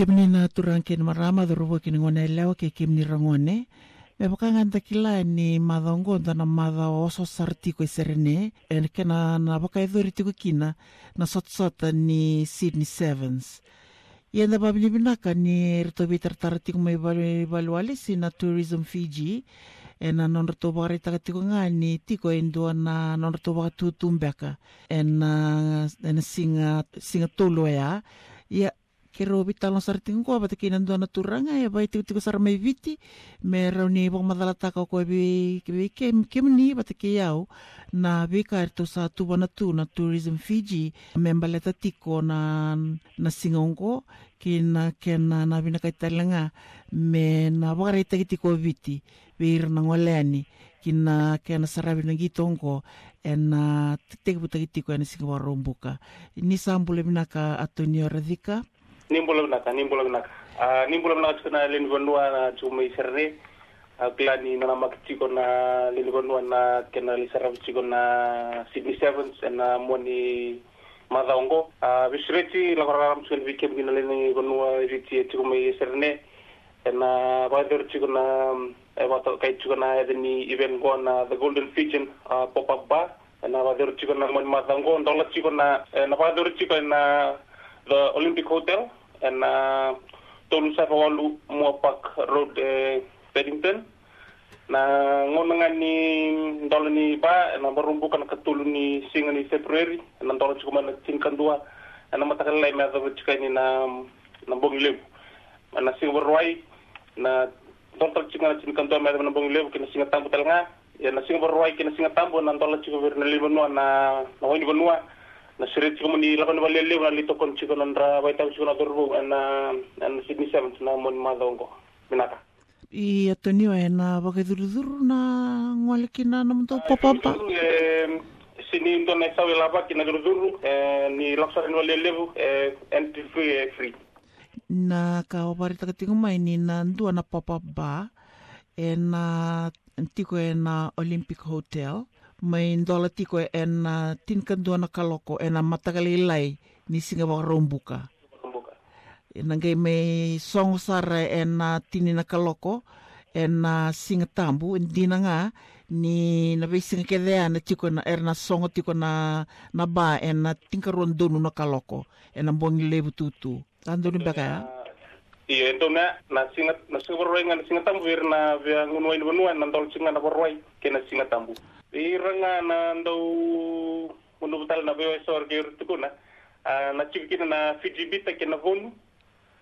kemni na turang ken marama do ruwa ken ngone lewa ke kemni rangone. Me bakanga kila ni madongo na mada oso sarti ko serene. En kena na baka idori tiko kina na sot sota ni Sydney Sevens. Ia na babili binaka ni rito bitar tarati ko may baluali si na Tourism Fiji. E na non rito baka rita tiko nga ni tiko endo na non rito baka tutumbeka e na, e na singa, singa tolo ya ia kero bitalong sarting ko bata kinan do na turanga ya bai tiko tiko sar mai viti me rauni bong madala taka ko bi kem kem ni bata ki yau na bi ka to sa tu bana tu na tourism Fiji me mbaleta tiko na na kina kena na bina kai talanga me na bakare tiki tiko viti bir na ngoleani kina kena sarabi na gitongo ena tiki buta tiko ena singa warombuka ni sambule binaka atonio radhika nimbolo naka nimbolo naka uh, nimbolo naka tsuna leni vanua na isarre uh, klani na makchiko na leni vanua na kena lisara chiko na Sydney Sevens na moni madaongo uh, visreti la koraram tsuna vikem gina leni vanua riti tsuma isarne na vader chiko na e kai chiko na edeni event na the Golden Pigeon pop up bar. Na vader chiko na moni madaongo ndola chiko na na vader chiko na the Olympic Hotel uh, tolu sa walu mo pak road eh, Paddington. Na ngona nga ni ndolo ni ba na barumbukan katulu ni singa ni February na ndolo chukuma na tinkan dua. Na matakal lai me adawa chika ni na na bong lebu na singa barwai na ndolo chika na tinkan dua me adawa na bong lebu kina singa tambu talanga ya na singa barwai kina singa tambu na ndolo chika na lima nua na na wani banua na sirit ko ni lakon wale lew na lito kon chiko nandra waita chiko na dorbu na na Sydney Sevens na mon madongo minaka. I atonio e na wakaiduruduru na ngwale kina na mto papapa sini ndo na sawi laba kina duruduru ni laksa ni wale lew entry free free. Na ka wapari takatingo mai ni na ndua na papapa e na tiko e na Olympic Hotel mai ndola tiko e na tinkandua na kaloko e na matakali lai ni singa wa rombuka. E na ngai mai song sara e na tini na kaloko e na singa tambu dina nga ni na bei singa kedea na tiko na er na songo tiko na na ba e na tinkaruan donu na kaloko e na lebu tutu. Tando ni baka ya? Iya, itu na na singa na singa berwai na singa tambu vir na via ngunuai benua na ndol singa na berwai ke na singa tambu. Iranga na ndau mundu betal na bewa sor ke rutuko na na chikina na Fiji bita ke na vonu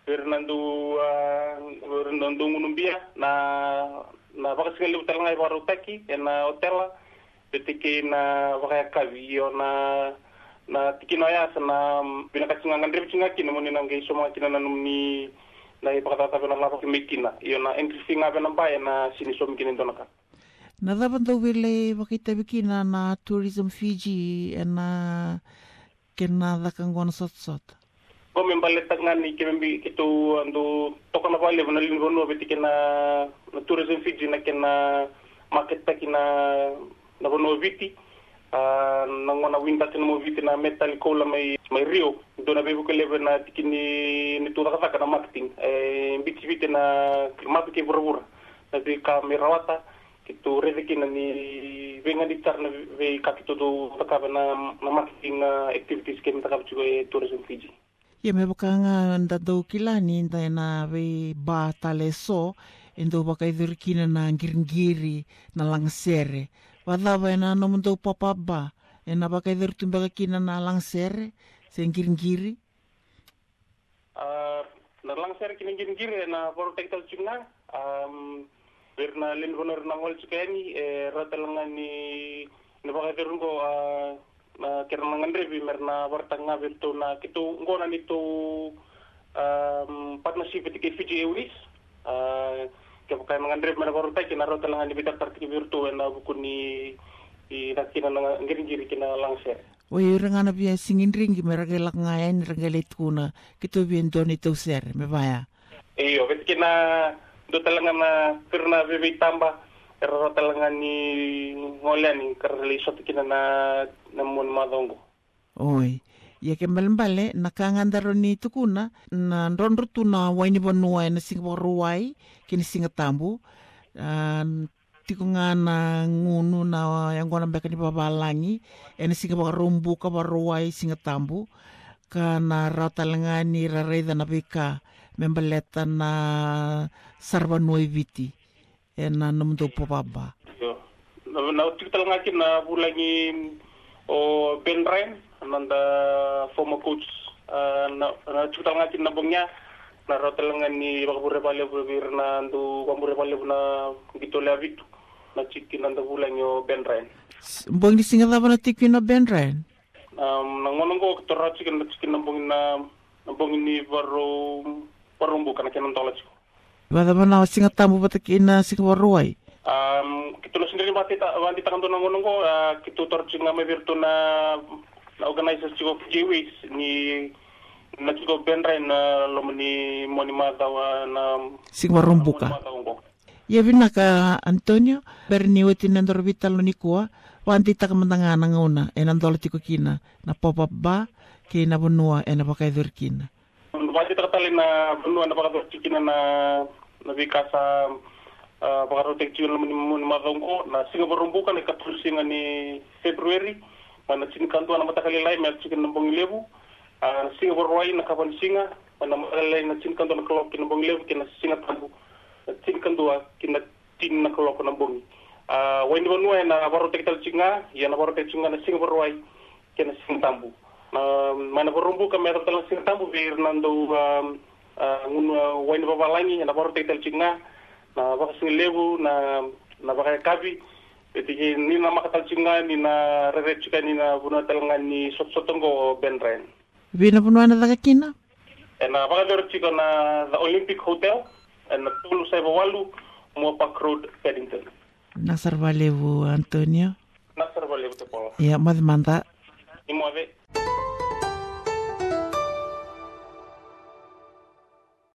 ir nandu ir nandu ngunumbia na na baka singa libu tal ngai baru taki na hotela betike na baka kavi yo na na tikino ya sana bina kasinga ngandre bichinga kina moni na ngai soma kina na numni na ipakata tabe na lapa kimikina iyo na entry fee ngabe na mbaya na Na dapat daw wile wakita bikina na tourism Fiji e na kena dakang wana sot sot. Ko me baleta ngani ke membi kitu andu toka na vale na lin gono beti kena na tourism Fiji na kena market ta kina na gono viti. Uh, na ngona winta kena mo viti na metal kola mai mai rio. Do na bebu kele na tikini ni tu kata kana marketing. Eh biti viti na mapi ke bura na di ka mirawata kitu rezeki na ni venga di tar na ve kapito do takaba na na marketing na activities kem takaba chugo e tourism Fiji. Ia me baka nga nda dau kila ni nda na ve ba tale so endo baka idurikina na ngiringiri na langsere. Wadaba na no mundo papa ba e na baka iduritumbaga kina na langsere se ngiringiri. Uh, na langsere kina ngiringiri na poro tektal chunga um, Verna lin honor na ngol chukani e ratalanga ni na baka terungo a na kerna ngandre bi merna wartanga virtu na kitu ngona ni to um, partnership with Fiji Airways uh, ke baka ngandre merna baru tai kina ratalanga ni bitar tartiki virtu na buku ni i nakina na ngiringiri kina langser O i rangana bia singin ringi me rangela ngaya ni rangela ituna kito bia ndoni tau ser me vaya. Iyo, vet kina do talaga na pirna bebe tamba pero talaga ni ngolan ni shot kina na na mon madongo Oi, ia ke mbale na kangandaro ni tukuna na ndondro tu na waini vanua na singa ruai kini singa tambu uh, tiko nga na ngunu na yang gona beka ni babalangi ena singa rumbu ka ruai singa tambu ka na rautalanga ni rareida na beka membaleta na sarva nuai viti ena namdo popaba yo. Na na tiko talanga ki na bulangi o Ben Ryan nanda former coach uh, na na tiko talanga ki na bongnya na rautalanga ni bakabure pale bubir na ndu kwambure pale na gitole avitu na chiki nanda bulangi o Ben Ryan mbong di singa dava na tikwi na Ben Ryan um, na ngono ngo tora chiki na chiki na bongi na na bongi ni baro barumbu kana kenan tola chiko Bada mana singa tambu bata kina singa ruai um, kitulo sendiri bati ta banti tangan to nangono ngo uh, kitu tor chinga me virtu na na organizer chiko jiwis ni na chiko benrai na lomani moni mata wa na singa rumbuka mata ngo Ia vina ka Antonio, berni weti nandor vital ni kua, wanti taka mandangana ngauna, e nandola tiko kina, na pop-up ba, ke na bonua, e na kina. Wajib terkali na benua na pakar cikina na na bikasa pakar tekcil mani mani mata ngo na singa barumbu kan ikatul singa ni Februari. Mana sin kantu na mata kali lai mer cikin nambong lebu uh, singa barwai na kapan singa mana mata lai na sin kantu na kelok kin nambong lebu kina singa tambu. Na kantu kina tin na kelok nambong uh, wain benua na baru tektal cinga ya na baru tektal cinga na singa barwai kina singa tambu Um, manavurumbuka metatala sirtabu vir nandou ngun um, um, uh, wain vavalangi na varo taital chinga na vakasinglevu na na vakayakavi petiki ni na makatal chinga ni na rerechika ni na vunua talanga ni sotosotongo ben ryan vina vunuana vakakina na vakadorechika eh, na the olympic hotel eh, na tolu saiva walu moapak road paddington. Na sarvalevu antonio? Na sarvalevu tepola ia madimanda Et moi, avec.